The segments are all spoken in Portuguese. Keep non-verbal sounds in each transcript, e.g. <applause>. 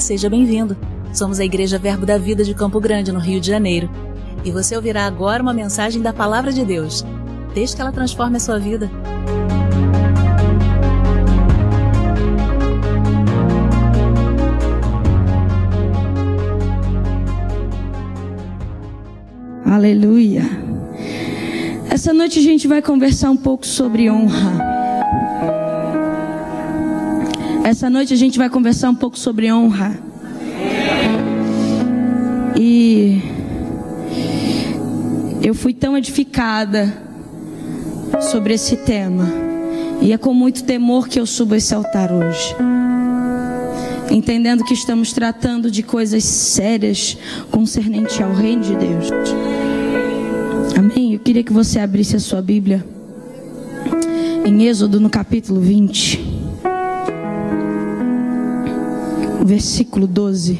Seja bem-vindo. Somos a Igreja Verbo da Vida de Campo Grande, no Rio de Janeiro. E você ouvirá agora uma mensagem da Palavra de Deus. Desde que ela transforme a sua vida. Aleluia. Essa noite a gente vai conversar um pouco sobre honra. Essa noite a gente vai conversar um pouco sobre honra. E eu fui tão edificada sobre esse tema. E é com muito temor que eu subo esse altar hoje. Entendendo que estamos tratando de coisas sérias concernente ao reino de Deus. Amém? Eu queria que você abrisse a sua Bíblia em Êxodo no capítulo 20. Versículo 12.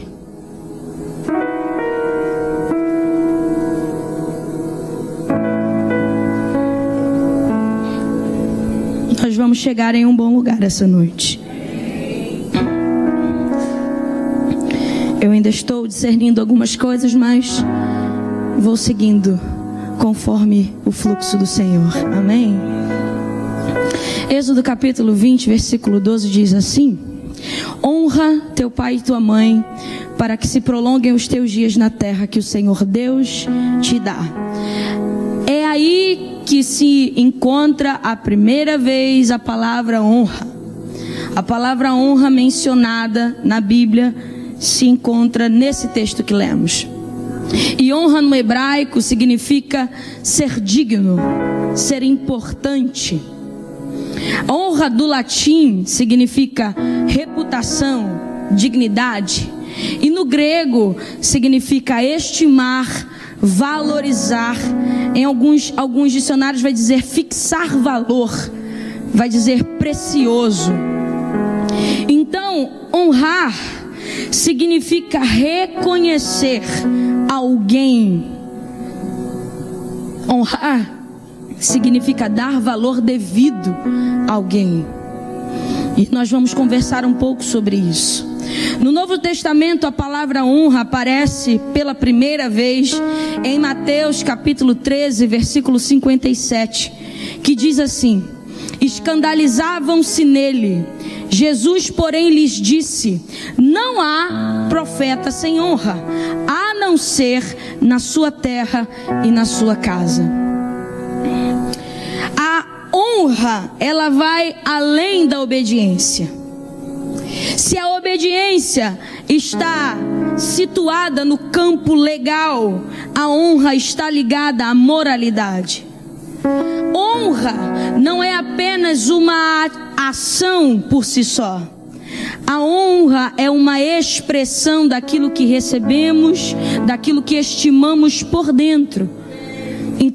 Nós vamos chegar em um bom lugar essa noite. Eu ainda estou discernindo algumas coisas, mas vou seguindo conforme o fluxo do Senhor. Amém? Êxodo capítulo 20, versículo 12 diz assim: Honra teu pai e tua mãe, para que se prolonguem os teus dias na terra que o Senhor Deus te dá. É aí que se encontra a primeira vez a palavra honra. A palavra honra mencionada na Bíblia se encontra nesse texto que lemos. E honra no hebraico significa ser digno, ser importante. Honra do latim significa reputação, dignidade. E no grego significa estimar, valorizar. Em alguns, alguns dicionários vai dizer fixar valor, vai dizer precioso. Então, honrar significa reconhecer alguém. Honrar significa dar valor devido a alguém. E nós vamos conversar um pouco sobre isso. No Novo Testamento, a palavra honra aparece pela primeira vez em Mateus capítulo 13, versículo 57, que diz assim: Escandalizavam-se nele. Jesus, porém, lhes disse: Não há profeta sem honra, a não ser na sua terra e na sua casa honra, ela vai além da obediência. Se a obediência está situada no campo legal, a honra está ligada à moralidade. Honra não é apenas uma ação por si só. A honra é uma expressão daquilo que recebemos, daquilo que estimamos por dentro.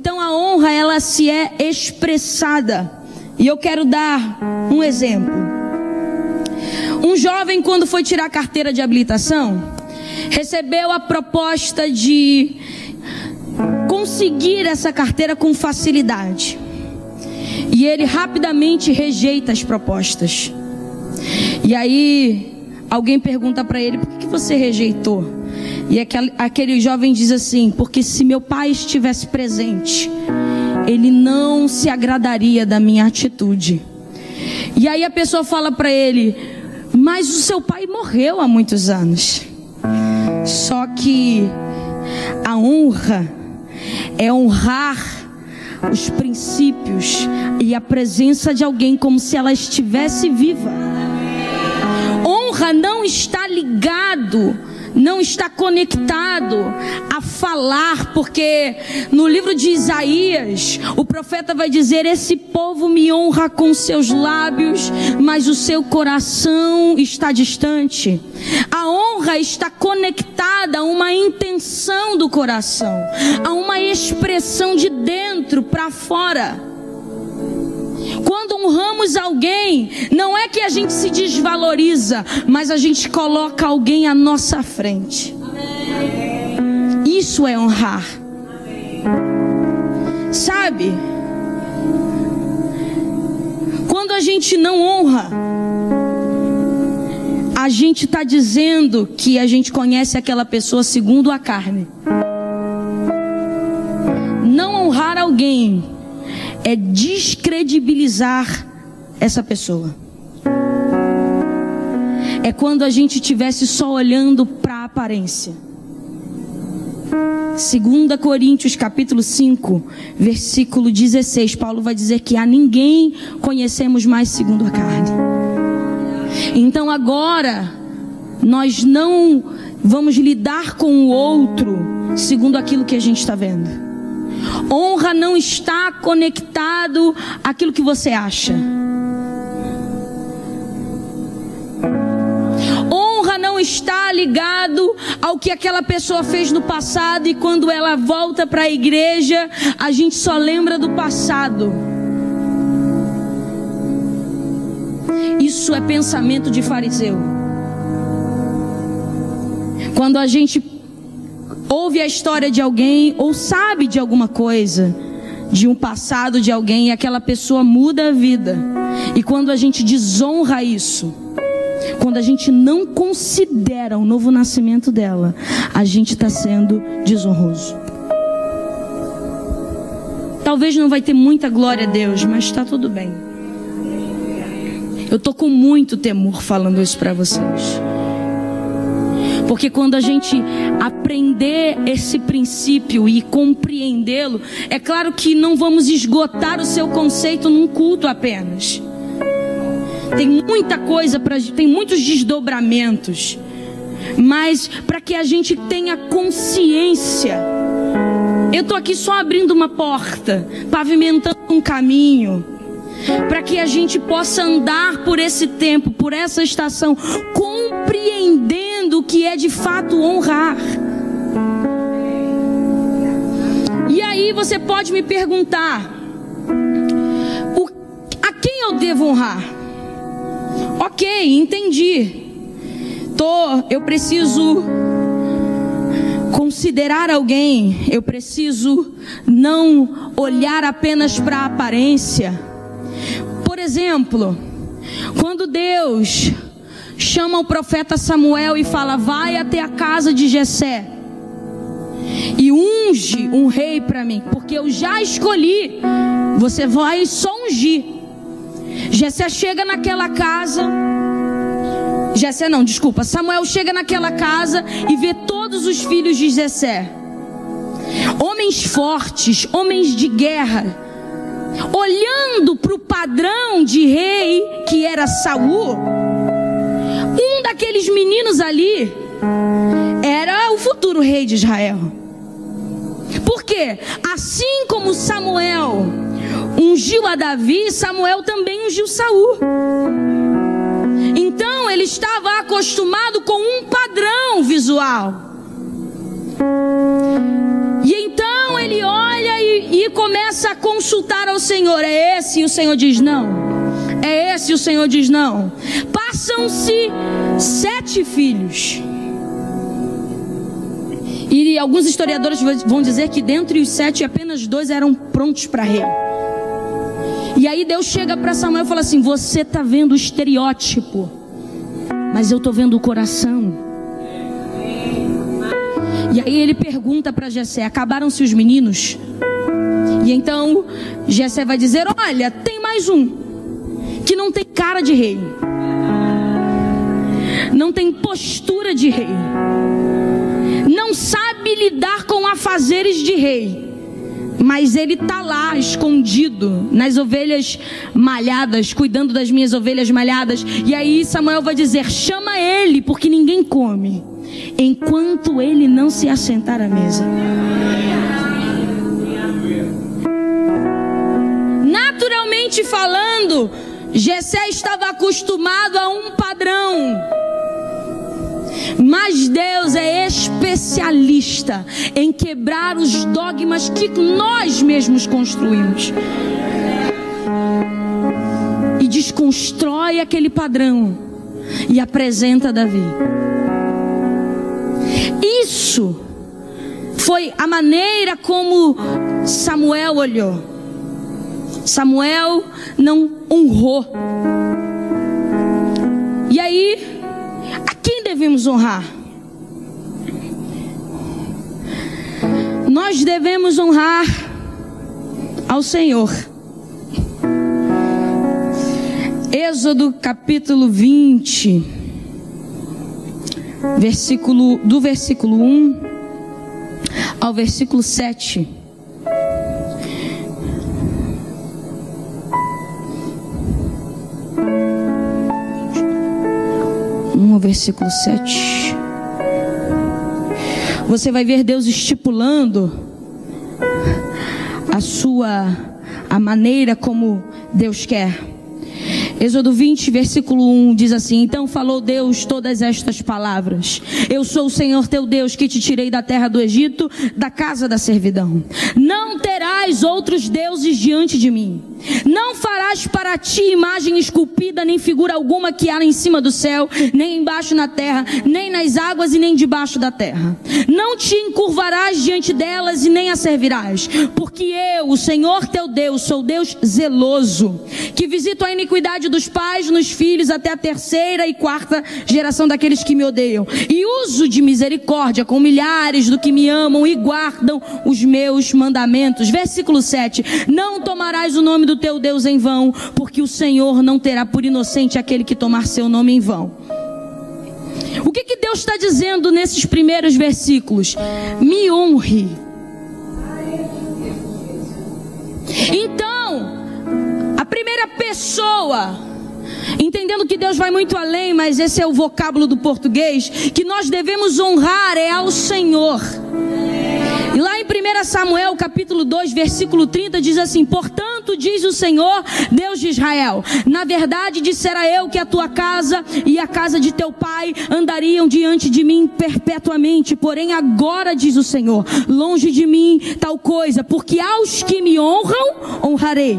Então a honra ela se é expressada. E eu quero dar um exemplo. Um jovem quando foi tirar a carteira de habilitação, recebeu a proposta de conseguir essa carteira com facilidade. E ele rapidamente rejeita as propostas. E aí alguém pergunta para ele: "Por que você rejeitou?" E aquele, aquele jovem diz assim: Porque se meu pai estivesse presente, ele não se agradaria da minha atitude. E aí a pessoa fala para ele: Mas o seu pai morreu há muitos anos. Só que a honra é honrar os princípios e a presença de alguém como se ela estivesse viva. Honra não está ligado não está conectado a falar, porque no livro de Isaías, o profeta vai dizer: Esse povo me honra com seus lábios, mas o seu coração está distante. A honra está conectada a uma intenção do coração, a uma expressão de dentro para fora. Honramos alguém, não é que a gente se desvaloriza, mas a gente coloca alguém à nossa frente. Isso é honrar. Sabe? Quando a gente não honra, a gente está dizendo que a gente conhece aquela pessoa segundo a carne. Não honrar alguém é descredibilizar essa pessoa. É quando a gente estivesse só olhando para a aparência. 2 Coríntios capítulo 5, versículo 16, Paulo vai dizer que a ninguém conhecemos mais segundo a carne. Então agora nós não vamos lidar com o outro segundo aquilo que a gente está vendo. Honra não está conectado àquilo que você acha. está ligado ao que aquela pessoa fez no passado e quando ela volta para a igreja, a gente só lembra do passado. Isso é pensamento de fariseu. Quando a gente ouve a história de alguém ou sabe de alguma coisa, de um passado de alguém e aquela pessoa muda a vida. E quando a gente desonra isso, quando a gente não considera o novo nascimento dela, a gente está sendo desonroso. Talvez não vai ter muita glória a Deus, mas está tudo bem. Eu tô com muito temor falando isso para vocês. Porque quando a gente aprender esse princípio e compreendê-lo, é claro que não vamos esgotar o seu conceito num culto apenas. Tem muita coisa para, tem muitos desdobramentos. Mas para que a gente tenha consciência, eu tô aqui só abrindo uma porta, pavimentando um caminho, para que a gente possa andar por esse tempo, por essa estação, compreendendo o que é de fato honrar. E aí você pode me perguntar: o, a quem eu devo honrar? Ok, entendi. Tô, eu preciso considerar alguém, eu preciso não olhar apenas para a aparência. Por exemplo, quando Deus chama o profeta Samuel e fala: "Vai até a casa de Jessé e unge um rei para mim, porque eu já escolhi. Você vai só ungir. Jessé chega naquela casa. Jessé não, desculpa. Samuel chega naquela casa e vê todos os filhos de Jessé. Homens fortes, homens de guerra. Olhando para o padrão de rei que era Saul, um daqueles meninos ali era o futuro rei de Israel. Porque assim como Samuel ungiu a Davi, Samuel também ungiu Saul. Então ele estava acostumado com um padrão visual. E então e começa a consultar ao Senhor. É esse? E o Senhor diz: Não. É esse? E o Senhor diz: Não. Passam-se sete filhos. E alguns historiadores vão dizer que dentre os sete, apenas dois eram prontos para rei. E aí Deus chega para Samuel e fala assim: Você está vendo o estereótipo, mas eu estou vendo o coração. E aí ele pergunta para Jessé: Acabaram-se os meninos? E então Jessé vai dizer: Olha, tem mais um que não tem cara de rei, não tem postura de rei, não sabe lidar com afazeres de rei mas ele está lá escondido nas ovelhas malhadas, cuidando das minhas ovelhas malhadas. E aí Samuel vai dizer: chama ele, porque ninguém come, enquanto ele não se assentar à mesa. Naturalmente falando, Jessé estava acostumado a um padrão. Mas Deus é especialista em quebrar os dogmas que nós mesmos construímos. E desconstrói aquele padrão e apresenta Davi. Isso foi a maneira como Samuel olhou. Samuel não honrou. E aí devemos honrar? Nós devemos honrar ao Senhor. Êxodo capítulo 20, versículo, do versículo 1 ao versículo 7. Versículo 7. Você vai ver Deus estipulando a sua a maneira como Deus quer. Êxodo 20, versículo 1 diz assim: Então falou Deus todas estas palavras: Eu sou o Senhor teu Deus que te tirei da terra do Egito, da casa da servidão. Não terás outros deuses diante de mim. Não farás para ti imagem esculpida, nem figura alguma que há em cima do céu, nem embaixo na terra, nem nas águas e nem debaixo da terra. Não te encurvarás diante delas e nem a servirás, porque eu, o Senhor teu Deus, sou Deus zeloso, que visito a iniquidade dos pais nos filhos até a terceira e quarta geração daqueles que me odeiam, e uso de misericórdia com milhares do que me amam e guardam os meus mandamentos. Versículo 7: Não tomarás o nome do teu Deus em vão, porque o Senhor não terá por inocente aquele que tomar seu nome em vão. O que, que Deus está dizendo nesses primeiros versículos? Me honre. Então, a primeira pessoa, entendendo que Deus vai muito além, mas esse é o vocábulo do português, que nós devemos honrar é ao Senhor. E lá em 1 Samuel, capítulo 2, versículo 30, diz assim: Portanto, diz o Senhor, Deus de Israel: Na verdade, dissera eu que a tua casa e a casa de teu pai andariam diante de mim perpetuamente. Porém, agora, diz o Senhor, longe de mim tal coisa, porque aos que me honram, honrarei.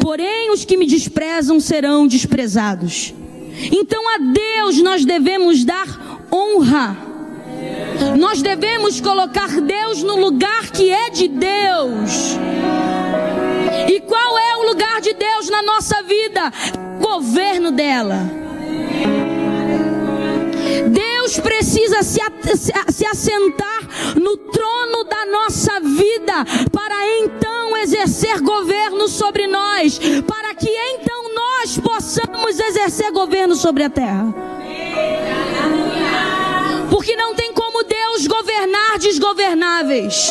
Porém, os que me desprezam serão desprezados. Então, a Deus nós devemos dar honra. Nós devemos colocar Deus no lugar que é de Deus. E qual é o lugar de Deus na nossa vida? Governo dela. Deus precisa se, se assentar no trono da nossa vida para então exercer governo sobre nós, para que então nós possamos exercer governo sobre a terra. Porque não tem como Deus governar desgovernáveis.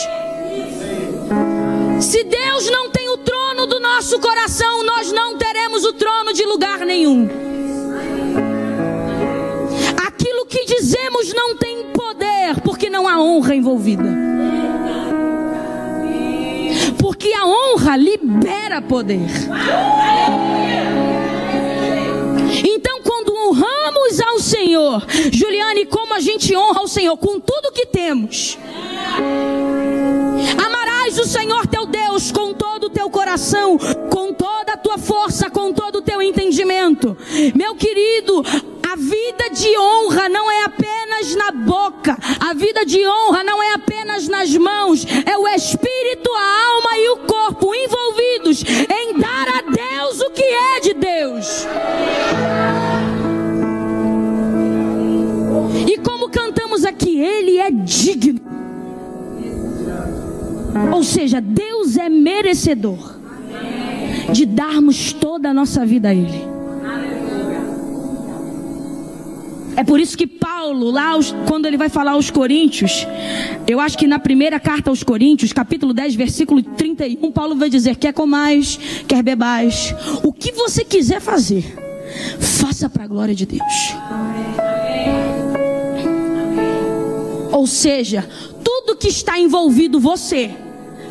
Se Deus não tem o trono do nosso coração, nós não teremos o trono de lugar nenhum. Aquilo que dizemos não tem poder, porque não há honra envolvida. Porque a honra libera poder. Então, honramos ao Senhor, Juliane, como a gente honra ao Senhor? Com tudo que temos. Amarás o Senhor teu Deus com todo o teu coração, com toda a tua força, com todo o teu entendimento. Meu querido, a vida de honra não é apenas na boca, a vida de honra não é apenas nas mãos, é o espírito, a alma e o corpo envolvidos em dar a Deus o que é de Deus. E como cantamos aqui, Ele é digno. Ou seja, Deus é merecedor de darmos toda a nossa vida a Ele. É por isso que Paulo, lá quando ele vai falar aos Coríntios, eu acho que na primeira carta aos Coríntios, capítulo 10, versículo 31, Paulo vai dizer: quer comais, quer bebais, o que você quiser fazer, faça para a glória de Deus. Ou seja, tudo que está envolvido você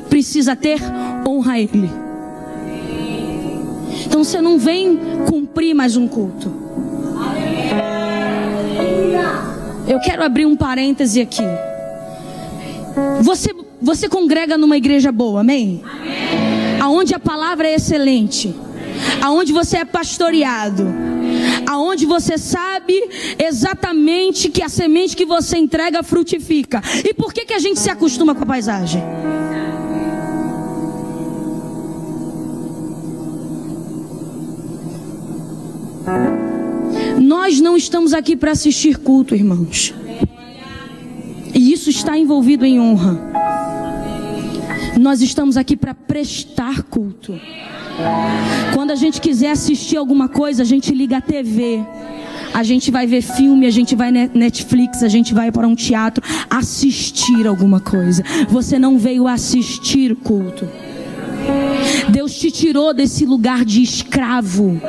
precisa ter honra a Ele. Então você não vem cumprir mais um culto. Eu quero abrir um parêntese aqui. Você, você congrega numa igreja boa, amém? amém? Aonde a palavra é excelente, aonde você é pastoreado, aonde você sabe exatamente que a semente que você entrega frutifica. E por que, que a gente se acostuma com a paisagem? Nós não estamos aqui para assistir culto, irmãos. E isso está envolvido em honra. Nós estamos aqui para prestar culto. Quando a gente quiser assistir alguma coisa, a gente liga a TV. A gente vai ver filme, a gente vai Netflix, a gente vai para um teatro assistir alguma coisa. Você não veio assistir culto. Deus te tirou desse lugar de escravo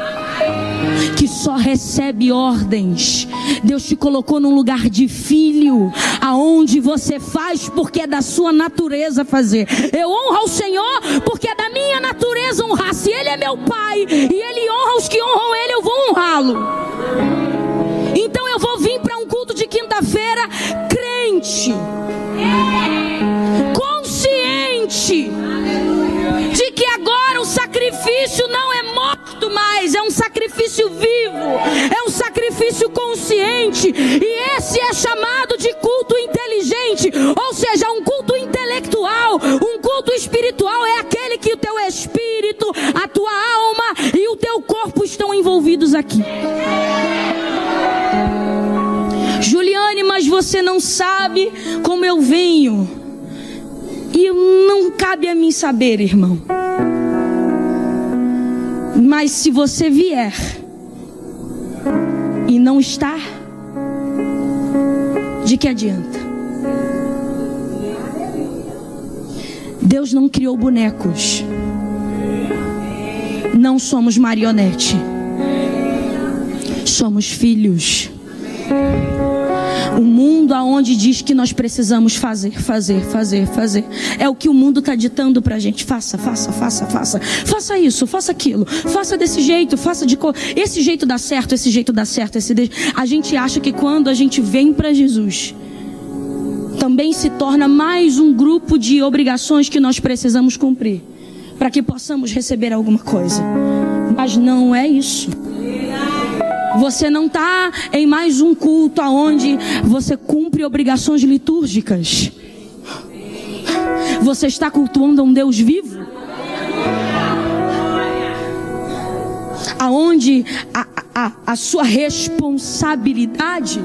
que só recebe ordens. Deus te colocou num lugar de filho, aonde você faz porque é da sua natureza fazer. Eu honro ao Senhor porque é da minha natureza honrar. Se Ele é meu Pai e Ele honra os que honram Ele, eu vou honrá-lo. Então eu vou vir para um culto de quinta-feira crente, consciente de que agora o sacrifício não é morto mais, é um sacrifício vivo, é um sacrifício consciente, e esse é chamado de culto inteligente, ou seja, um culto intelectual, um culto espiritual é aquele que o teu espírito, a tua alma e o teu corpo estão envolvidos aqui. Juliane, mas você não sabe como eu venho. E não cabe a mim saber, irmão. Mas se você vier e não estar, de que adianta? Deus não criou bonecos. Não somos marionete. Somos filhos. Mundo aonde diz que nós precisamos fazer, fazer, fazer, fazer. É o que o mundo está ditando para a gente. Faça, faça, faça, faça. Faça isso, faça aquilo. Faça desse jeito, faça de cor. Esse jeito dá certo, esse jeito dá certo. Esse de... A gente acha que quando a gente vem para Jesus, também se torna mais um grupo de obrigações que nós precisamos cumprir. Para que possamos receber alguma coisa. Mas não é isso. Você não está em mais um culto aonde você cumpre obrigações litúrgicas. Você está cultuando um Deus vivo. Aonde a, a, a sua responsabilidade,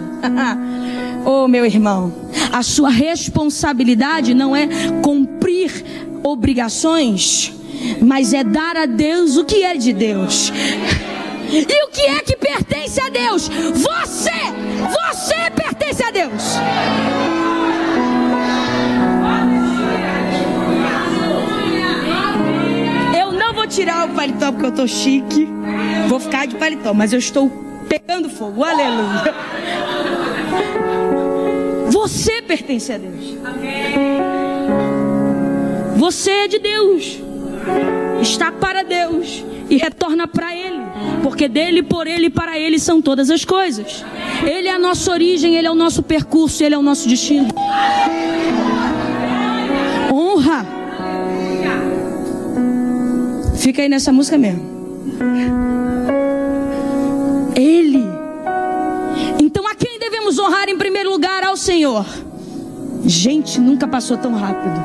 <laughs> oh meu irmão, a sua responsabilidade não é cumprir obrigações, mas é dar a Deus o que é de Deus. <laughs> E o que é que pertence a Deus? Você! Você pertence a Deus! Eu não vou tirar o paletó porque eu tô chique. Vou ficar de paletó, mas eu estou pegando fogo. Aleluia! Você pertence a Deus. Você é de Deus. Está para Deus e retorna para Ele, porque dele, por Ele e para Ele são todas as coisas. Ele é a nossa origem, Ele é o nosso percurso, Ele é o nosso destino. Honra. Fica aí nessa música mesmo. Ele. Então a quem devemos honrar em primeiro lugar? Ao Senhor. Gente, nunca passou tão rápido.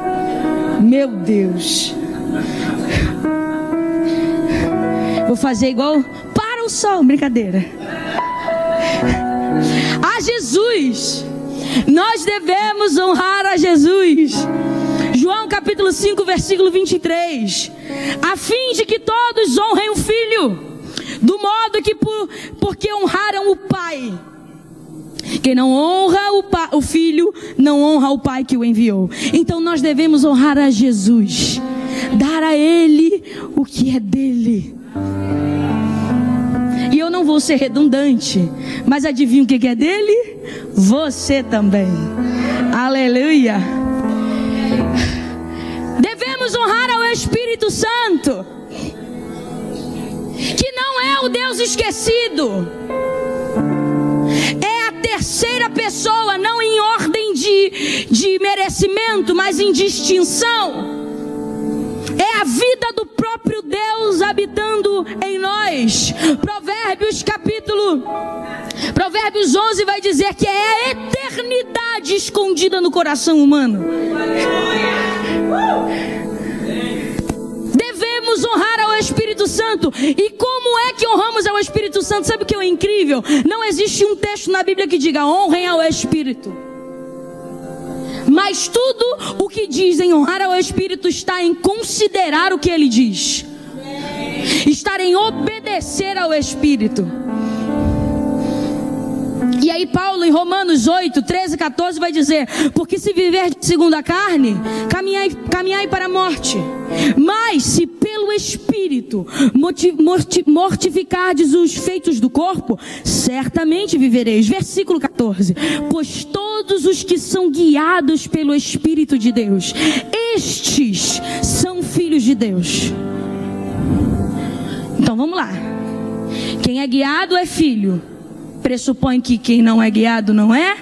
Meu Deus. Vou fazer igual para o sol, brincadeira. A Jesus. Nós devemos honrar a Jesus. João capítulo 5, versículo 23. A fim de que todos honrem o Filho, do modo que por, porque honraram o Pai. Quem não honra o, o Filho, não honra o Pai que o enviou. Então nós devemos honrar a Jesus, dar a Ele o que é dele. E eu não vou ser redundante, mas adivinha o que é dele? Você também. Aleluia. Devemos honrar ao Espírito Santo, que não é o Deus esquecido, é a terceira pessoa, não em ordem de, de merecimento, mas em distinção. É a vida próprio Deus habitando em nós. Provérbios capítulo Provérbios 11 vai dizer que é a eternidade escondida no coração humano. Devemos honrar ao Espírito Santo. E como é que honramos ao Espírito Santo, sabe o que é incrível? Não existe um texto na Bíblia que diga honrem ao Espírito. Mas tudo o que dizem honrar ao Espírito está em considerar o que ele diz, estar em obedecer ao Espírito. E aí, Paulo, em Romanos 8, 13, 14, vai dizer: Porque se viver segundo a carne, caminhai, caminhai para a morte. Mas se pelo Espírito mortificardes os feitos do corpo, certamente vivereis. Versículo 14: Pois todos os que são guiados pelo Espírito de Deus, estes são filhos de Deus. Então vamos lá. Quem é guiado é filho pressupõe que quem não é guiado não é?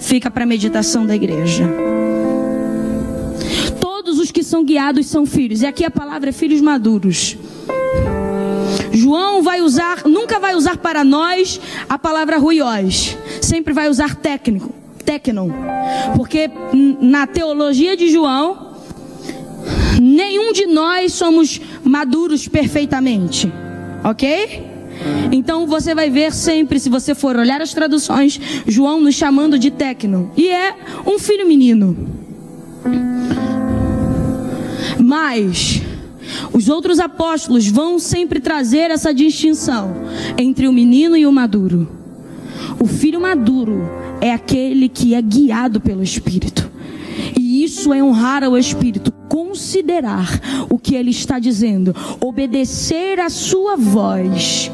Fica para a meditação da igreja. Todos os que são guiados são filhos. E aqui a palavra é filhos maduros. João vai usar, nunca vai usar para nós a palavra ruiós. Sempre vai usar técnico, tecnon. Porque na teologia de João, nenhum de nós somos maduros perfeitamente. OK? Então você vai ver sempre, se você for olhar as traduções, João nos chamando de tecno. E é um filho menino. Mas os outros apóstolos vão sempre trazer essa distinção entre o menino e o maduro. O filho maduro é aquele que é guiado pelo Espírito. Isso é honrar ao Espírito, considerar o que ele está dizendo, obedecer a sua voz.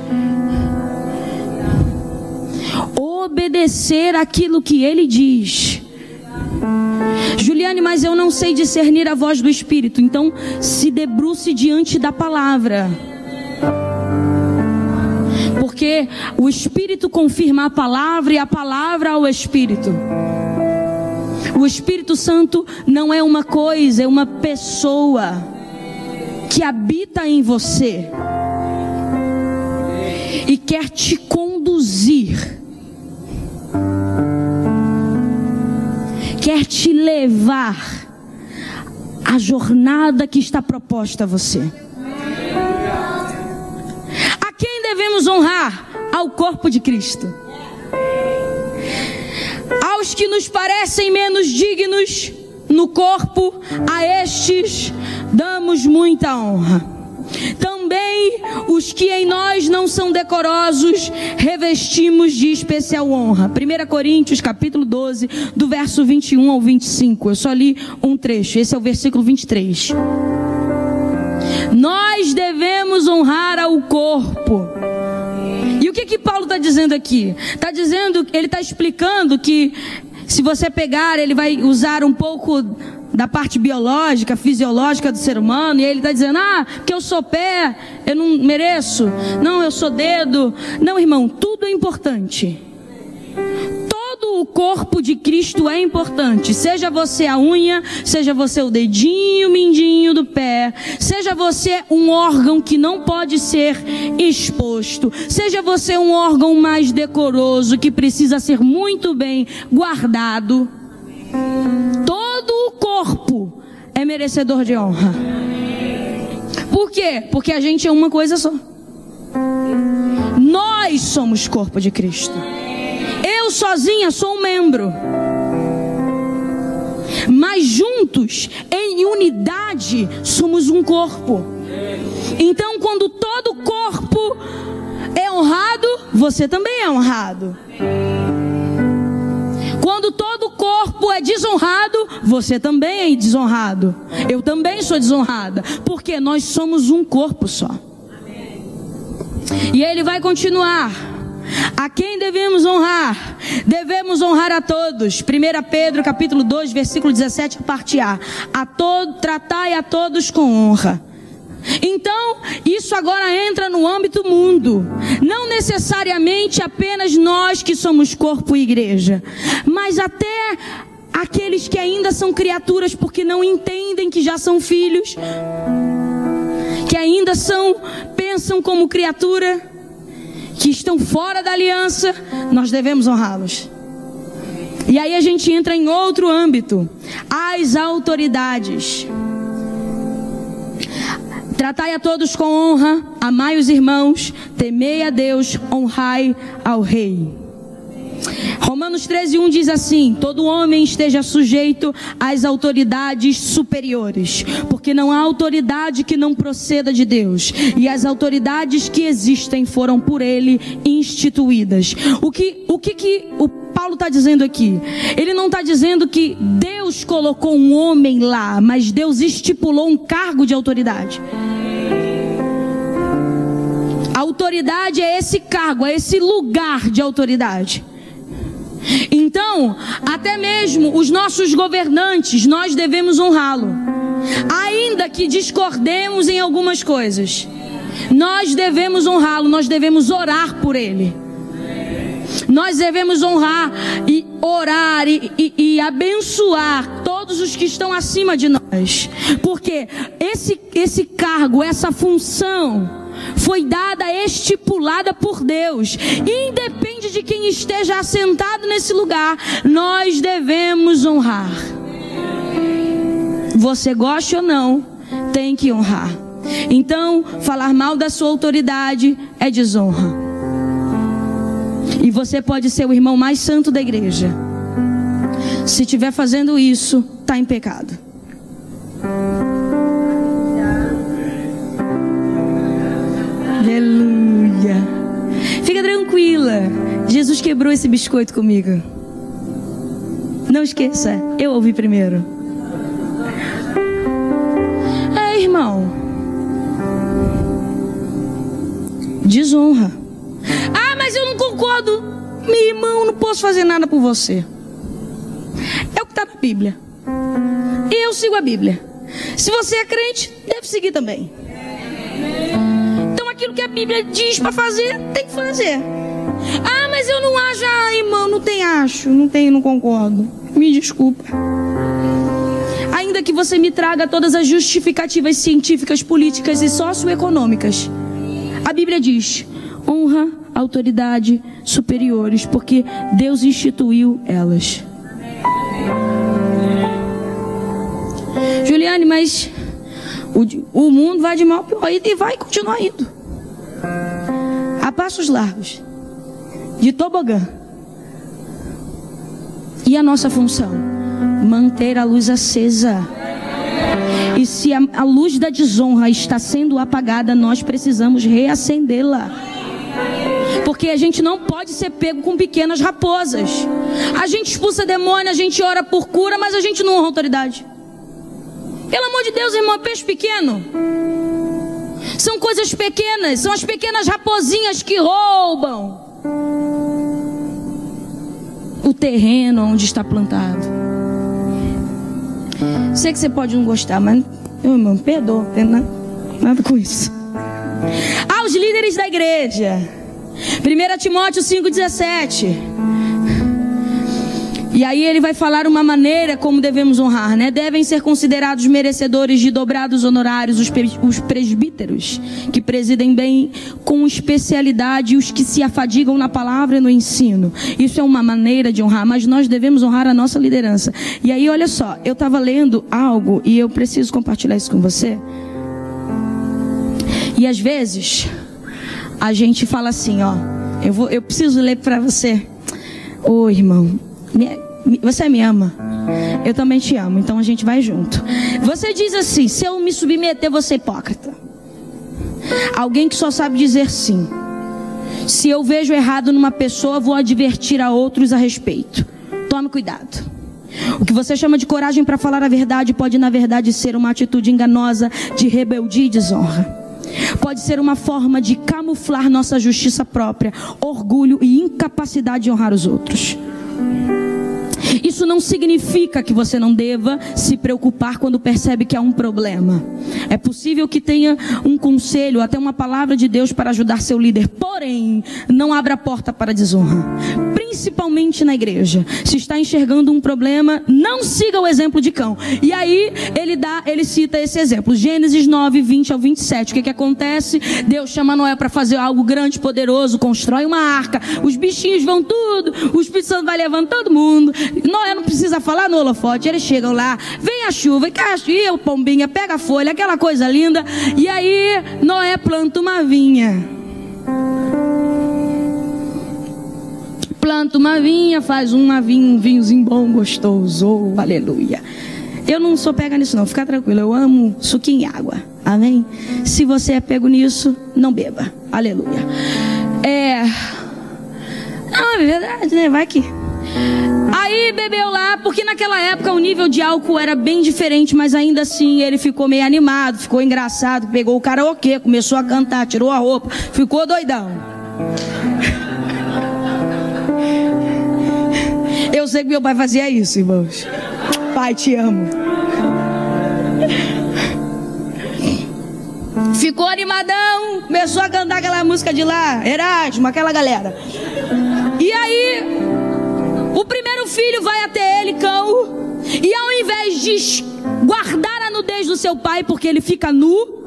Obedecer aquilo que ele diz. Juliane, mas eu não sei discernir a voz do Espírito, então se debruce diante da palavra. Porque o Espírito confirma a palavra e a palavra ao Espírito. O Espírito Santo não é uma coisa, é uma pessoa que habita em você e quer te conduzir, quer te levar à jornada que está proposta a você. A quem devemos honrar? Ao corpo de Cristo aos que nos parecem menos dignos no corpo, a estes damos muita honra. Também os que em nós não são decorosos, revestimos de especial honra. 1 Coríntios, capítulo 12, do verso 21 ao 25. Eu só li um trecho, esse é o versículo 23. Nós devemos honrar ao corpo o que que Paulo está dizendo aqui? Está dizendo, ele está explicando que se você pegar, ele vai usar um pouco da parte biológica, fisiológica do ser humano, e ele está dizendo, ah, que eu sou pé, eu não mereço, não, eu sou dedo. Não, irmão, tudo é importante o corpo de Cristo é importante. Seja você a unha, seja você o dedinho, o mindinho do pé, seja você um órgão que não pode ser exposto, seja você um órgão mais decoroso que precisa ser muito bem guardado. Todo o corpo é merecedor de honra. Por quê? Porque a gente é uma coisa só. Nós somos corpo de Cristo. Sozinha sou um membro. Mas juntos, em unidade, somos um corpo. Então, quando todo corpo é honrado, você também é honrado. Quando todo corpo é desonrado, você também é desonrado. Eu também sou desonrada. Porque nós somos um corpo só. E ele vai continuar. A quem devemos honrar? Devemos honrar a todos. 1 Pedro capítulo 2, versículo 17, parte A. A todo, tratai a todos com honra. Então, isso agora entra no âmbito mundo. Não necessariamente apenas nós que somos corpo e igreja, mas até aqueles que ainda são criaturas porque não entendem que já são filhos, que ainda são pensam como criatura que estão fora da aliança, nós devemos honrá-los. E aí a gente entra em outro âmbito, as autoridades. Tratai a todos com honra, amai os irmãos, temei a Deus, honrai ao rei. Romanos 13, 1 diz assim: Todo homem esteja sujeito às autoridades superiores, porque não há autoridade que não proceda de Deus, e as autoridades que existem foram por ele instituídas. O que, o que, que o Paulo está dizendo aqui? Ele não está dizendo que Deus colocou um homem lá, mas Deus estipulou um cargo de autoridade. A autoridade é esse cargo, é esse lugar de autoridade. Então, até mesmo os nossos governantes, nós devemos honrá-lo. Ainda que discordemos em algumas coisas, nós devemos honrá-lo, nós devemos orar por ele. Nós devemos honrar e orar e, e, e, abençoar todos os que estão acima de nós, porque esse, esse cargo, essa função, foi dada, estipulada por Deus. Independe de quem esteja assentado nesse lugar, nós devemos honrar. Você goste ou não, tem que honrar. Então, falar mal da sua autoridade é desonra. E você pode ser o irmão mais santo da igreja. Se estiver fazendo isso, está em pecado. Aleluia. Fica tranquila. Jesus quebrou esse biscoito comigo. Não esqueça, eu ouvi primeiro. É, irmão. Desonra. Ah, mas eu não concordo. Meu irmão, não posso fazer nada por você. É o que está na Bíblia. Eu sigo a Bíblia. Se você é crente, deve seguir também aquilo que a Bíblia diz para fazer, tem que fazer. Ah, mas eu não acho, ah, irmão, não tem acho, não tem, não concordo. Me desculpa. Ainda que você me traga todas as justificativas científicas, políticas e socioeconômicas. A Bíblia diz: honra autoridade superiores, porque Deus instituiu elas. Juliane, mas o, o mundo vai de mal pior e vai continuar indo passos largos, de tobogã. E a nossa função? Manter a luz acesa. E se a, a luz da desonra está sendo apagada, nós precisamos reacendê-la. Porque a gente não pode ser pego com pequenas raposas. A gente expulsa demônio, a gente ora por cura, mas a gente não honra autoridade. Pelo amor de Deus, irmão, peixe pequeno. São coisas pequenas, são as pequenas raposinhas que roubam o terreno onde está plantado. Sei que você pode não gostar, mas, meu irmão, perdoa, não tem nada, nada com isso. Aos líderes da igreja, 1 Timóteo 5,17. E aí ele vai falar uma maneira como devemos honrar, né? Devem ser considerados merecedores de dobrados honorários os, os presbíteros, que presidem bem com especialidade os que se afadigam na palavra e no ensino. Isso é uma maneira de honrar, mas nós devemos honrar a nossa liderança. E aí, olha só, eu estava lendo algo e eu preciso compartilhar isso com você. E às vezes a gente fala assim, ó, eu vou, eu preciso ler para você. Ô, irmão, você me ama? Eu também te amo, então a gente vai junto. Você diz assim: se eu me submeter, você é hipócrita. Alguém que só sabe dizer sim. Se eu vejo errado numa pessoa, vou advertir a outros a respeito. Tome cuidado. O que você chama de coragem para falar a verdade pode, na verdade, ser uma atitude enganosa de rebeldia e desonra. Pode ser uma forma de camuflar nossa justiça própria, orgulho e incapacidade de honrar os outros. Isso não significa que você não deva se preocupar quando percebe que há um problema. É possível que tenha um conselho, até uma palavra de Deus para ajudar seu líder. Porém, não abra a porta para desonra principalmente na igreja. Se está enxergando um problema, não siga o exemplo de cão. E aí ele dá, ele cita esse exemplo. Gênesis 9, 20 ao 27. O que que acontece? Deus chama Noé para fazer algo grande, poderoso, constrói uma arca. Os bichinhos vão tudo, o Espírito Santo vai levando todo mundo. Noé não precisa falar no holofote, eles chegam lá, vem a chuva, e o pombinha pega a folha, aquela coisa linda. E aí Noé planta uma vinha. Planta uma vinha, faz uma vinha, um vinhozinho bom, gostoso. Oh, aleluia. Eu não sou pega nisso, não, fica tranquilo. Eu amo suquinho e água. Amém? Se você é pego nisso, não beba. Aleluia. É. Não, é verdade, né? Vai que. Aí bebeu lá, porque naquela época o nível de álcool era bem diferente, mas ainda assim ele ficou meio animado, ficou engraçado, pegou o karaokê, começou a cantar, tirou a roupa, ficou doidão. Eu sei que meu pai fazia isso, irmãos. Pai, te amo. Ficou animadão, começou a cantar aquela música de lá, Erasmo, aquela galera. E aí, o primeiro filho vai até ele, cão, e ao invés de guardar a nudez do seu pai, porque ele fica nu,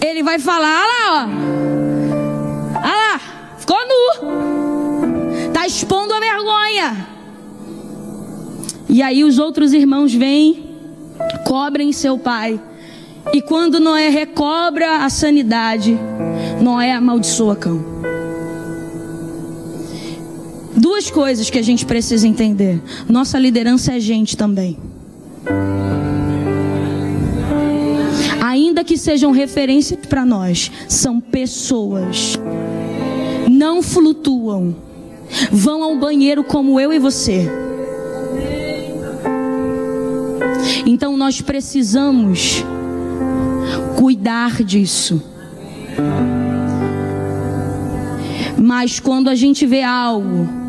ele vai falar: olha lá, ó. Olha lá, ficou nu. Vergonha. E aí os outros irmãos vêm, cobrem seu pai. E quando Noé recobra a sanidade, Noé amaldiçoa cão. Duas coisas que a gente precisa entender: nossa liderança é gente também. Ainda que sejam referências para nós, são pessoas. Não flutuam. Vão ao banheiro como eu e você. Então nós precisamos cuidar disso. Mas quando a gente vê algo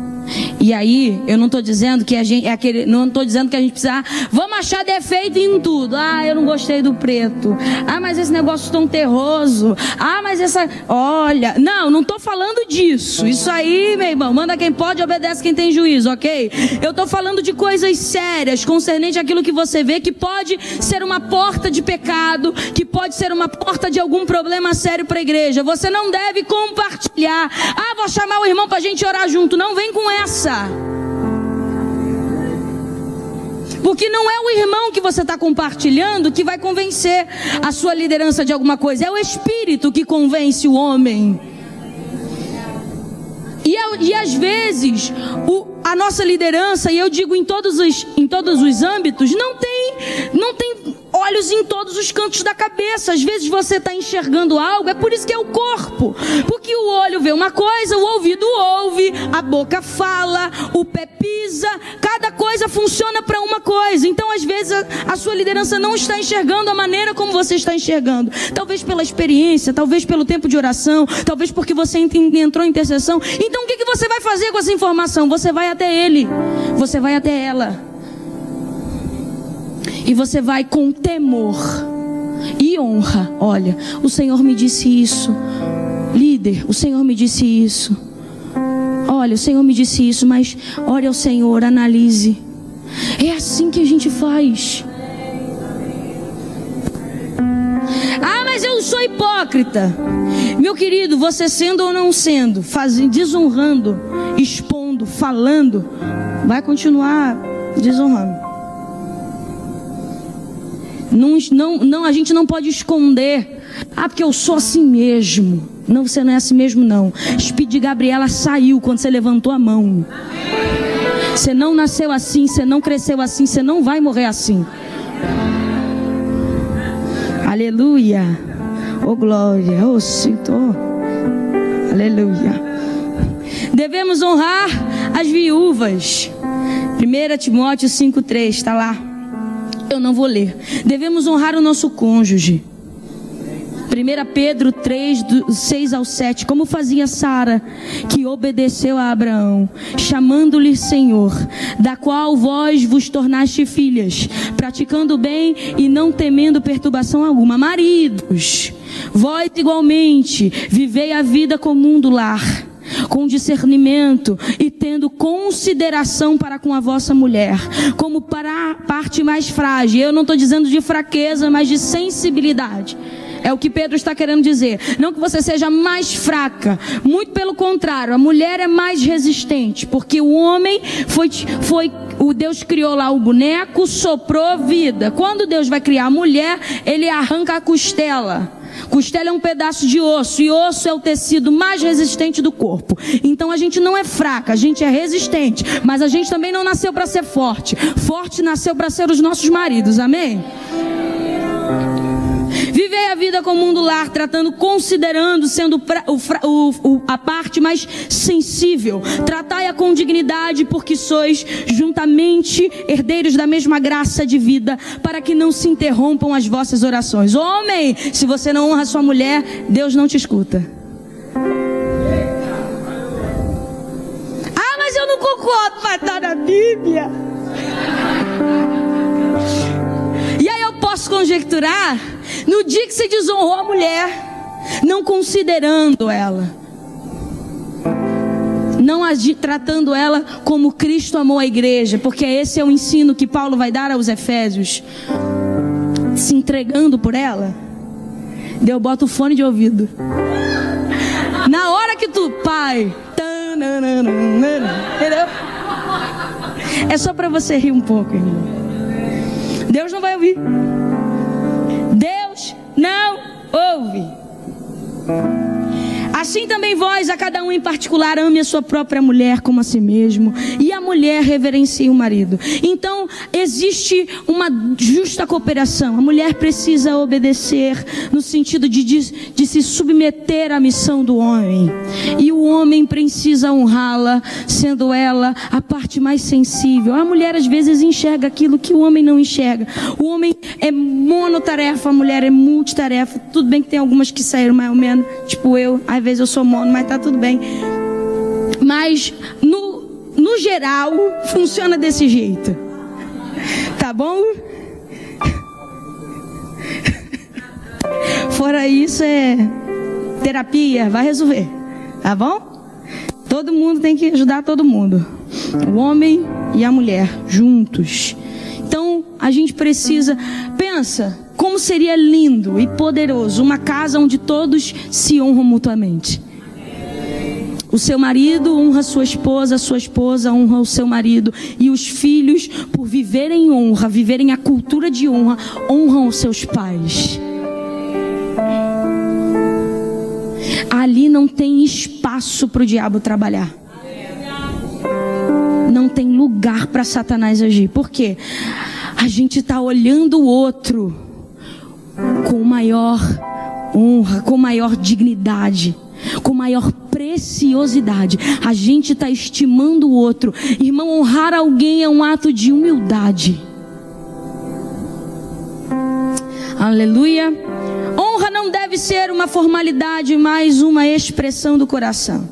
e aí, eu não estou dizendo que a gente é aquele, não estou dizendo que a gente precisa, ah, vamos achar defeito em tudo. Ah, eu não gostei do preto. Ah, mas esse negócio tão terroso. Ah, mas essa, olha, não, não estou falando disso. Isso aí, meu irmão, manda quem pode, obedece quem tem juízo, OK? Eu estou falando de coisas sérias, concernente àquilo que você vê que pode ser uma porta de pecado, que pode ser uma porta de algum problema sério para a igreja. Você não deve compartilhar. Ah, vou chamar o irmão para a gente orar junto. Não vem com essa. Porque não é o irmão que você está compartilhando que vai convencer a sua liderança de alguma coisa, é o Espírito que convence o homem. E, e às vezes, o, a nossa liderança, e eu digo em todos os, em todos os âmbitos, não tem, não tem olhos em todos os cantos da cabeça. Às vezes você está enxergando algo, é por isso que é o corpo. Porque o olho vê uma coisa, o ouvido ouve, a boca fala, o pé pisa, cada coisa funciona para uma coisa. Então, às vezes, a, a, sua liderança não está enxergando a maneira como você está enxergando. Talvez pela experiência, talvez pelo tempo de oração, talvez porque você entrou em intercessão. Então, o que, que você vai fazer com essa informação? Você vai até ele, você vai até ela. E você vai com temor e honra. Olha, o Senhor me disse isso. Líder, o Senhor me disse isso. Olha, o Senhor me disse isso, mas ore ao Senhor, analise. É assim que a gente faz. Ah, mas eu sou hipócrita. Meu querido, você sendo ou não sendo, fazendo, desonrando, expondo, falando, vai continuar desonrando. Não, não, não, a gente não pode esconder. Ah, porque eu sou assim mesmo. Não, você não é assim mesmo, não. De Gabriela saiu quando você levantou a mão. Você não nasceu assim, você não cresceu assim, você não vai morrer assim. Aleluia. Oh glória. Oh Senhor. Aleluia. Devemos honrar as viúvas. 1 Timóteo 5,3 está lá. Eu não vou ler. Devemos honrar o nosso cônjuge. 1 Pedro 3, do 6 ao 7. Como fazia Sara, que obedeceu a Abraão, chamando-lhe Senhor, da qual vós vos tornaste filhas, praticando bem e não temendo perturbação alguma. Maridos, vós igualmente vivei a vida comum do lar com discernimento e tendo consideração para com a vossa mulher, como para a parte mais frágil. Eu não estou dizendo de fraqueza, mas de sensibilidade. É o que Pedro está querendo dizer. Não que você seja mais fraca. Muito pelo contrário, a mulher é mais resistente. Porque o homem foi, foi o Deus criou lá o boneco, soprou vida. Quando Deus vai criar a mulher, ele arranca a costela. Costela é um pedaço de osso e osso é o tecido mais resistente do corpo. Então a gente não é fraca, a gente é resistente, mas a gente também não nasceu para ser forte. Forte nasceu para ser os nossos maridos. Amém? Vivei a vida com o mundo lar, tratando, considerando, sendo o, o, a parte mais sensível. Tratai-a com dignidade, porque sois juntamente herdeiros da mesma graça de vida, para que não se interrompam as vossas orações. Homem, se você não honra sua mulher, Deus não te escuta. Ah, mas eu não concordo, mas está na Bíblia. Posso conjecturar no dia que você desonrou a mulher, não considerando ela, não agi, tratando ela como Cristo amou a igreja, porque esse é o ensino que Paulo vai dar aos Efésios, se entregando por ela. Deu, bota o fone de ouvido. Na hora que tu, pai, entendeu? É só para você rir um pouco, irmão. Deus não vai ouvir ouve. Assim também vós, a cada um em particular, ame a sua própria mulher como a si mesmo, e a mulher reverencie o marido. Então, existe uma justa cooperação. A mulher precisa obedecer no sentido de, de, de se submeter à missão do homem, e o homem precisa honrá-la, sendo ela a parte mais sensível. A mulher às vezes enxerga aquilo que o homem não enxerga. O homem é monotarefa, a mulher é multitarefa. Tudo bem que tem algumas que saíram mais ou menos, tipo eu, às vezes eu sou mono, mas tá tudo bem. Mas no, no geral funciona desse jeito. Tá bom? <laughs> Fora isso é terapia, vai resolver. Tá bom? Todo mundo tem que ajudar todo mundo. O homem e a mulher juntos. Então, a gente precisa pensa como seria lindo e poderoso uma casa onde todos se honram mutuamente. O seu marido honra sua esposa, a sua esposa honra o seu marido. E os filhos, por viverem honra, viverem a cultura de honra, honram os seus pais. Ali não tem espaço para o diabo trabalhar. Não tem lugar para Satanás agir. Por quê? A gente está olhando o outro com maior honra, com maior dignidade, com maior preciosidade. A gente está estimando o outro. Irmão, honrar alguém é um ato de humildade. Aleluia. Honra não deve ser uma formalidade, mas uma expressão do coração.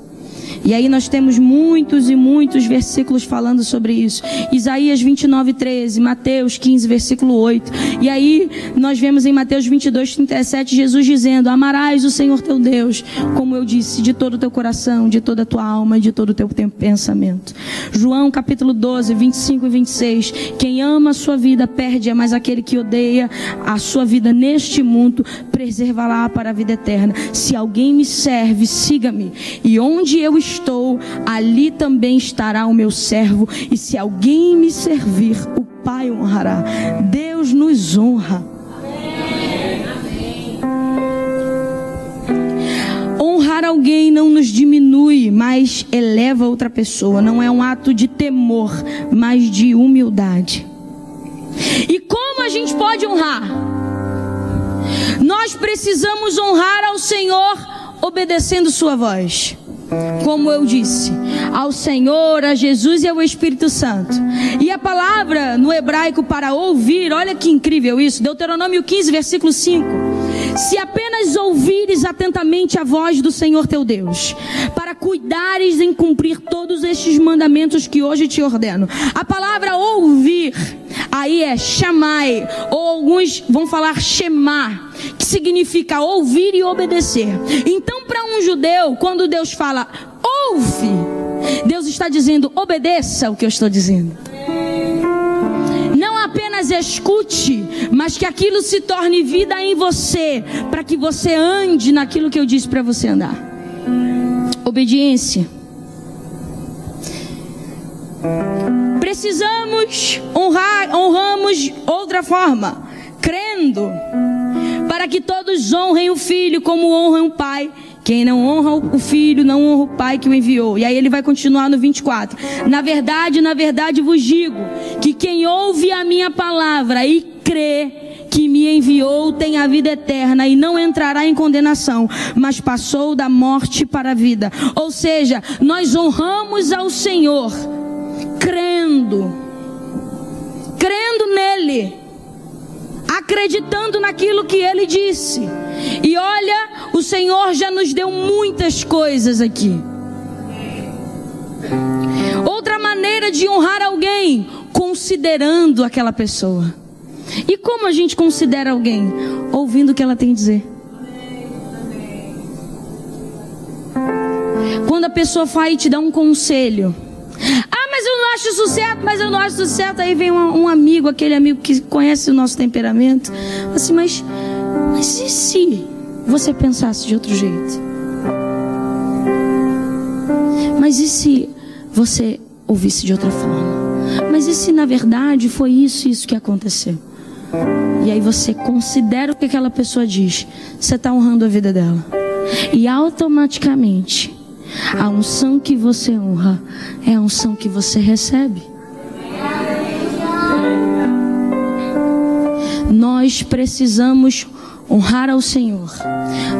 E aí nós temos muitos e muitos versículos falando sobre isso. Isaías 29, 13, Mateus 15, versículo 8. E aí nós vemos em Mateus 22, 37, Jesus dizendo: Amarás o Senhor teu Deus, como eu disse, de todo o teu coração, de toda a tua alma e de todo o teu pensamento. João capítulo 12, 25 e 26. Quem ama a sua vida perde, mas aquele que odeia a sua vida neste mundo preservará para a vida eterna. Se alguém me serve, siga-me. E onde eu estou, estou, ali também estará o meu servo, e se alguém me servir, o Pai honrará. Deus nos honra. Honrar alguém não nos diminui, mas eleva outra pessoa. Não é um ato de temor, mas de humildade. E como a gente pode honrar? Nós precisamos honrar ao Senhor obedecendo Sua voz como eu disse, ao Senhor, a Jesus e ao Espírito Santo. E a palavra no hebraico para ouvir, olha que incrível isso, Deuteronômio 15, versículo 5. Se apenas ouvires atentamente a voz do Senhor teu Deus, para cuidares em cumprir todos estes mandamentos que hoje te ordeno. A palavra ouvir, aí é chamai, ou alguns vão falar shemar, que significa ouvir e obedecer. Então, para um judeu, quando Deus fala ouve. Deus está dizendo: obedeça o que eu estou dizendo. Não apenas escute, mas que aquilo se torne vida em você, para que você ande naquilo que eu disse para você andar. Obediência. Precisamos honrar, honramos outra forma, crendo, para que todos honrem o filho como honram o pai. Quem não honra o filho, não honra o pai que o enviou. E aí ele vai continuar no 24. Na verdade, na verdade vos digo que quem ouve a minha palavra e crê que me enviou tem a vida eterna e não entrará em condenação, mas passou da morte para a vida. Ou seja, nós honramos ao Senhor crendo, crendo nele, acreditando naquilo que ele disse. E olha, o Senhor já nos deu muitas coisas aqui. Outra maneira de honrar alguém, considerando aquela pessoa. E como a gente considera alguém? Ouvindo o que ela tem a dizer. Quando a pessoa vai te dar um conselho. Mas eu não acho isso certo, mas eu não acho isso certo. Aí vem um, um amigo, aquele amigo que conhece o nosso temperamento. Assim, mas, mas e se você pensasse de outro jeito? Mas e se você ouvisse de outra forma? Mas e se na verdade foi isso isso que aconteceu? E aí você considera o que aquela pessoa diz. Você está honrando a vida dela. E automaticamente, a unção que você honra é a unção que você recebe. Nós precisamos honrar ao Senhor.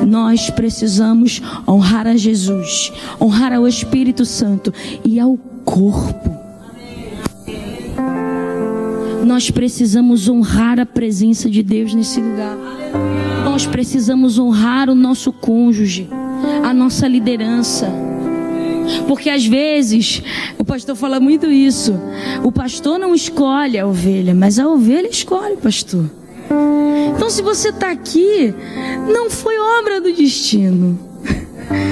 Nós precisamos honrar a Jesus, honrar ao Espírito Santo e ao corpo. Nós precisamos honrar a presença de Deus nesse lugar. Nós precisamos honrar o nosso cônjuge, a nossa liderança. Porque às vezes, o pastor fala muito isso. O pastor não escolhe a ovelha, mas a ovelha escolhe o pastor. Então, se você está aqui, não foi obra do destino. <laughs>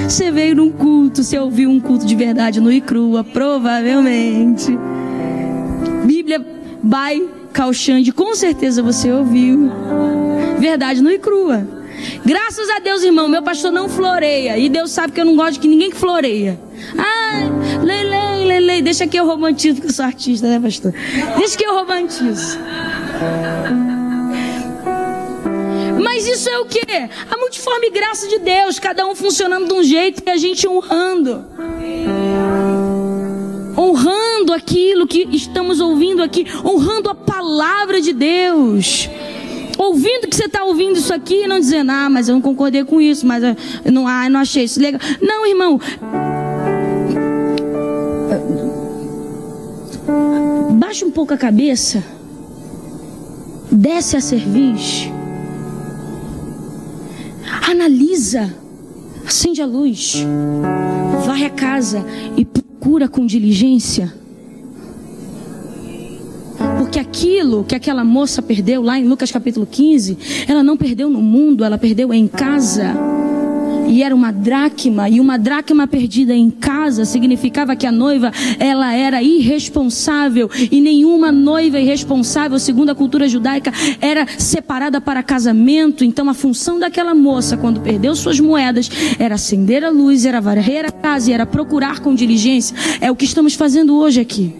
Você veio num culto, você ouviu um culto de verdade no Icrua, provavelmente. Bíblia by Calxande, com certeza você ouviu. Verdade no Icrua. Graças a Deus, irmão, meu pastor não floreia. E Deus sabe que eu não gosto de que ninguém que floreia. Ai, lei, lei, lei, deixa que eu romantizo, porque eu sou artista, né, pastor? Deixa que eu romantizo. Mas isso é o que? A multiforme graça de Deus, cada um funcionando de um jeito e a gente honrando. Honrando aquilo que estamos ouvindo aqui, honrando a palavra de Deus. Ouvindo que você está ouvindo isso aqui e não dizendo, ah, mas eu não concordei com isso, mas eu não, ah, eu não achei isso legal. Não, irmão. Baixa um pouco a cabeça. Desce a serviço analisa, acende a luz, varre a casa e procura com diligência. Porque aquilo que aquela moça perdeu lá em Lucas capítulo 15, ela não perdeu no mundo, ela perdeu em casa e era uma dracma, e uma dracma perdida em casa significava que a noiva, ela era irresponsável, e nenhuma noiva irresponsável, segundo a cultura judaica, era separada para casamento. Então a função daquela moça, quando perdeu suas moedas, era acender a luz, era varrer a casa, era procurar com diligência. É o que estamos fazendo hoje aqui.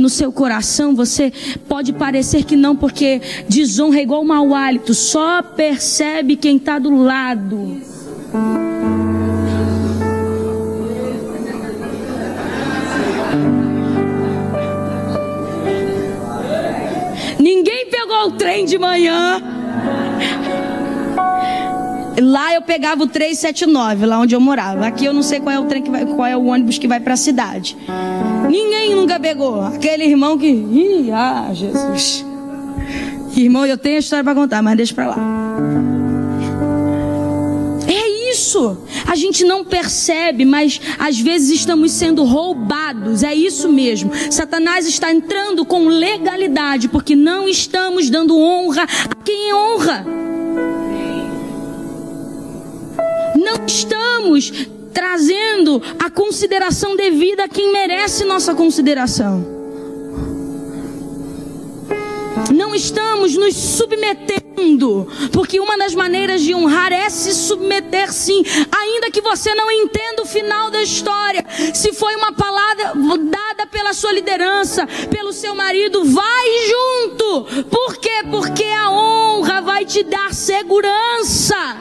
No seu coração, você pode parecer que não, porque desonra é igual mau hálito, só percebe quem está do lado. Ninguém pegou o trem de manhã. Lá eu pegava o 379, lá onde eu morava. Aqui eu não sei qual é o trem que vai, qual é o ônibus que vai para a cidade. Ninguém nunca pegou. Aquele irmão que. Ih, ah, Jesus. Irmão, eu tenho a história para contar, mas deixa para lá. É isso. A gente não percebe, mas às vezes estamos sendo roubados. É isso mesmo. Satanás está entrando com legalidade, porque não estamos dando honra a quem honra. não estamos trazendo a consideração devida a quem merece nossa consideração. Não estamos nos submetendo, porque uma das maneiras de honrar é se submeter sim, ainda que você não entenda o final da história. Se foi uma palavra dada pela sua liderança, pelo seu marido, vai junto. Por quê? Porque a honra vai te dar segurança.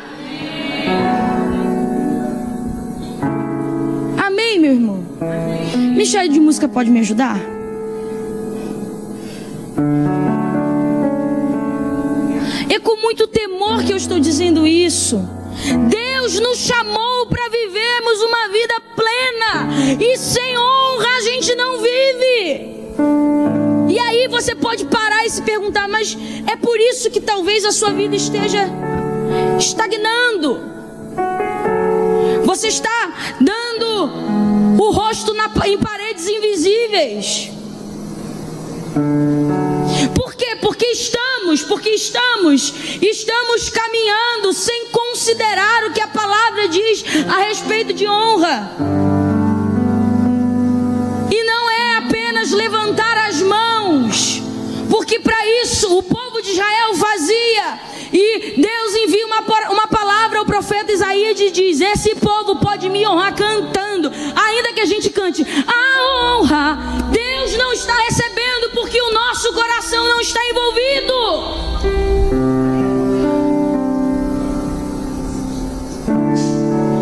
Amém, meu irmão? Michel de música pode me ajudar? É com muito temor que eu estou dizendo isso. Deus nos chamou para vivermos uma vida plena e sem honra a gente não vive. E aí você pode parar e se perguntar, mas é por isso que talvez a sua vida esteja estagnando. Você está dando o rosto na, em paredes invisíveis. Por quê? Porque estamos, porque estamos, estamos caminhando sem considerar o que a palavra diz a respeito de honra. E não é apenas levantar as mãos, porque para isso o povo de Israel fazia. E Deus envia uma, uma profeta Isaías diz: Esse povo pode me honrar cantando, ainda que a gente cante a honra. Deus não está recebendo porque o nosso coração não está envolvido.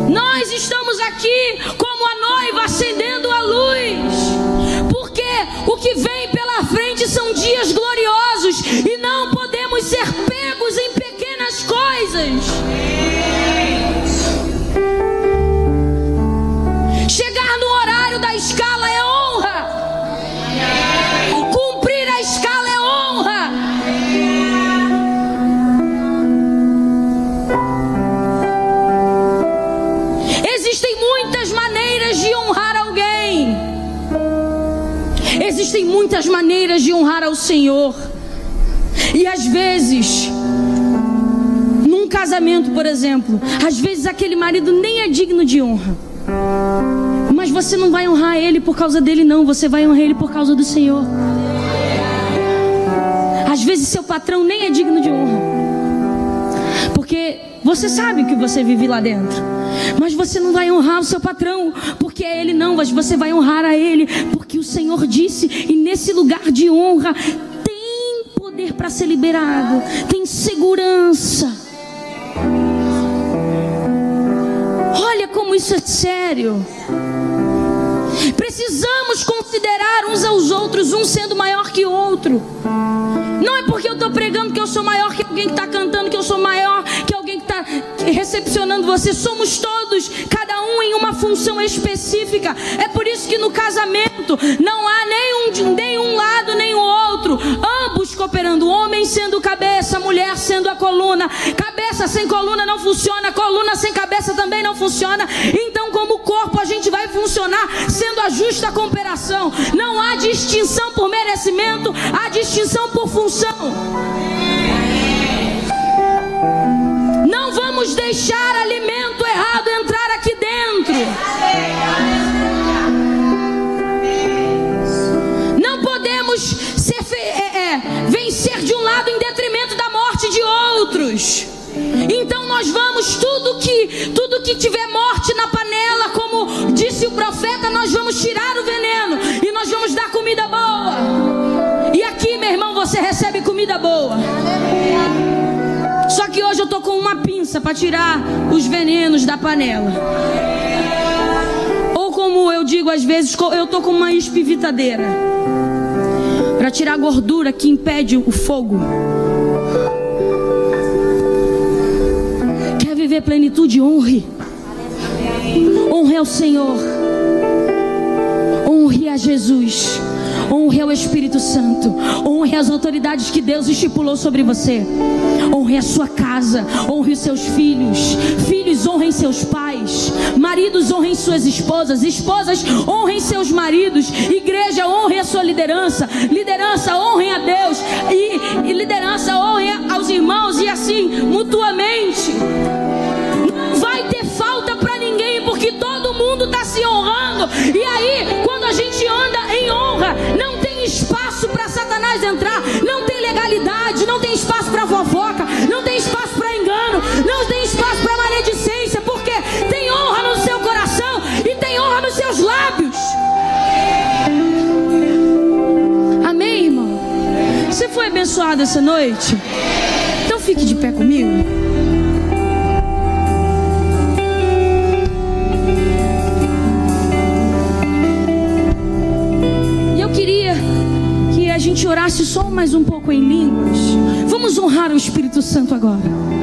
Nós estamos aqui como a noiva acendendo a luz, porque o que vem pela frente são dias gloriosos e não podemos ser pegos em pequenas coisas. Chegar no horário da escala é honra. Cumprir a escala é honra. Existem muitas maneiras de honrar alguém. Existem muitas maneiras de honrar ao Senhor. E às vezes, num casamento, por exemplo, às vezes aquele marido nem é digno de honra. Mas você não vai honrar ele por causa dele, não. Você vai honrar ele por causa do Senhor. Às vezes seu patrão nem é digno de honra. Porque você sabe que você vive lá dentro. Mas você não vai honrar o seu patrão, porque é ele não, mas você vai honrar a ele, porque o Senhor disse, e nesse lugar de honra tem poder para ser liberado, tem segurança. Isso é sério. Precisamos considerar uns aos outros, um sendo maior que o outro. Não é porque eu estou pregando que eu sou maior que alguém que está cantando, que eu sou maior está recepcionando você. Somos todos, cada um em uma função específica. É por isso que no casamento não há nenhum, nenhum lado nem o outro. Ambos cooperando, homem sendo cabeça, mulher sendo a coluna. Cabeça sem coluna não funciona, coluna sem cabeça também não funciona. Então, como corpo, a gente vai funcionar sendo a justa cooperação. Não há distinção por merecimento, há distinção por função. Vamos deixar alimento errado entrar aqui dentro. Não podemos ser, é, é, vencer de um lado em detrimento da morte de outros. Então nós vamos tudo que tudo que tiver morte na panela, como disse o profeta, nós vamos tirar o veneno e nós vamos dar comida boa. E aqui, meu irmão, você recebe comida boa. Uma pinça para tirar os venenos da panela. Ou como eu digo às vezes, eu tô com uma espivitadeira para tirar a gordura que impede o fogo. Quer viver plenitude? Honre. Honre ao Senhor. Honre a Jesus. Honre o Espírito Santo. Honre as autoridades que Deus estipulou sobre você. Honre a sua casa. Honre os seus filhos. Filhos, honrem seus pais. Maridos, honrem suas esposas. Esposas, honrem seus maridos. Igreja, honre a sua liderança. Liderança, honrem a Deus. E, e liderança, honre aos irmãos. E assim, mutuamente. Não vai ter falta para ninguém, porque todo mundo está se honrando. E aí abençoado essa noite? Então fique de pé comigo. E eu queria que a gente orasse só mais um pouco em línguas. Vamos honrar o Espírito Santo agora.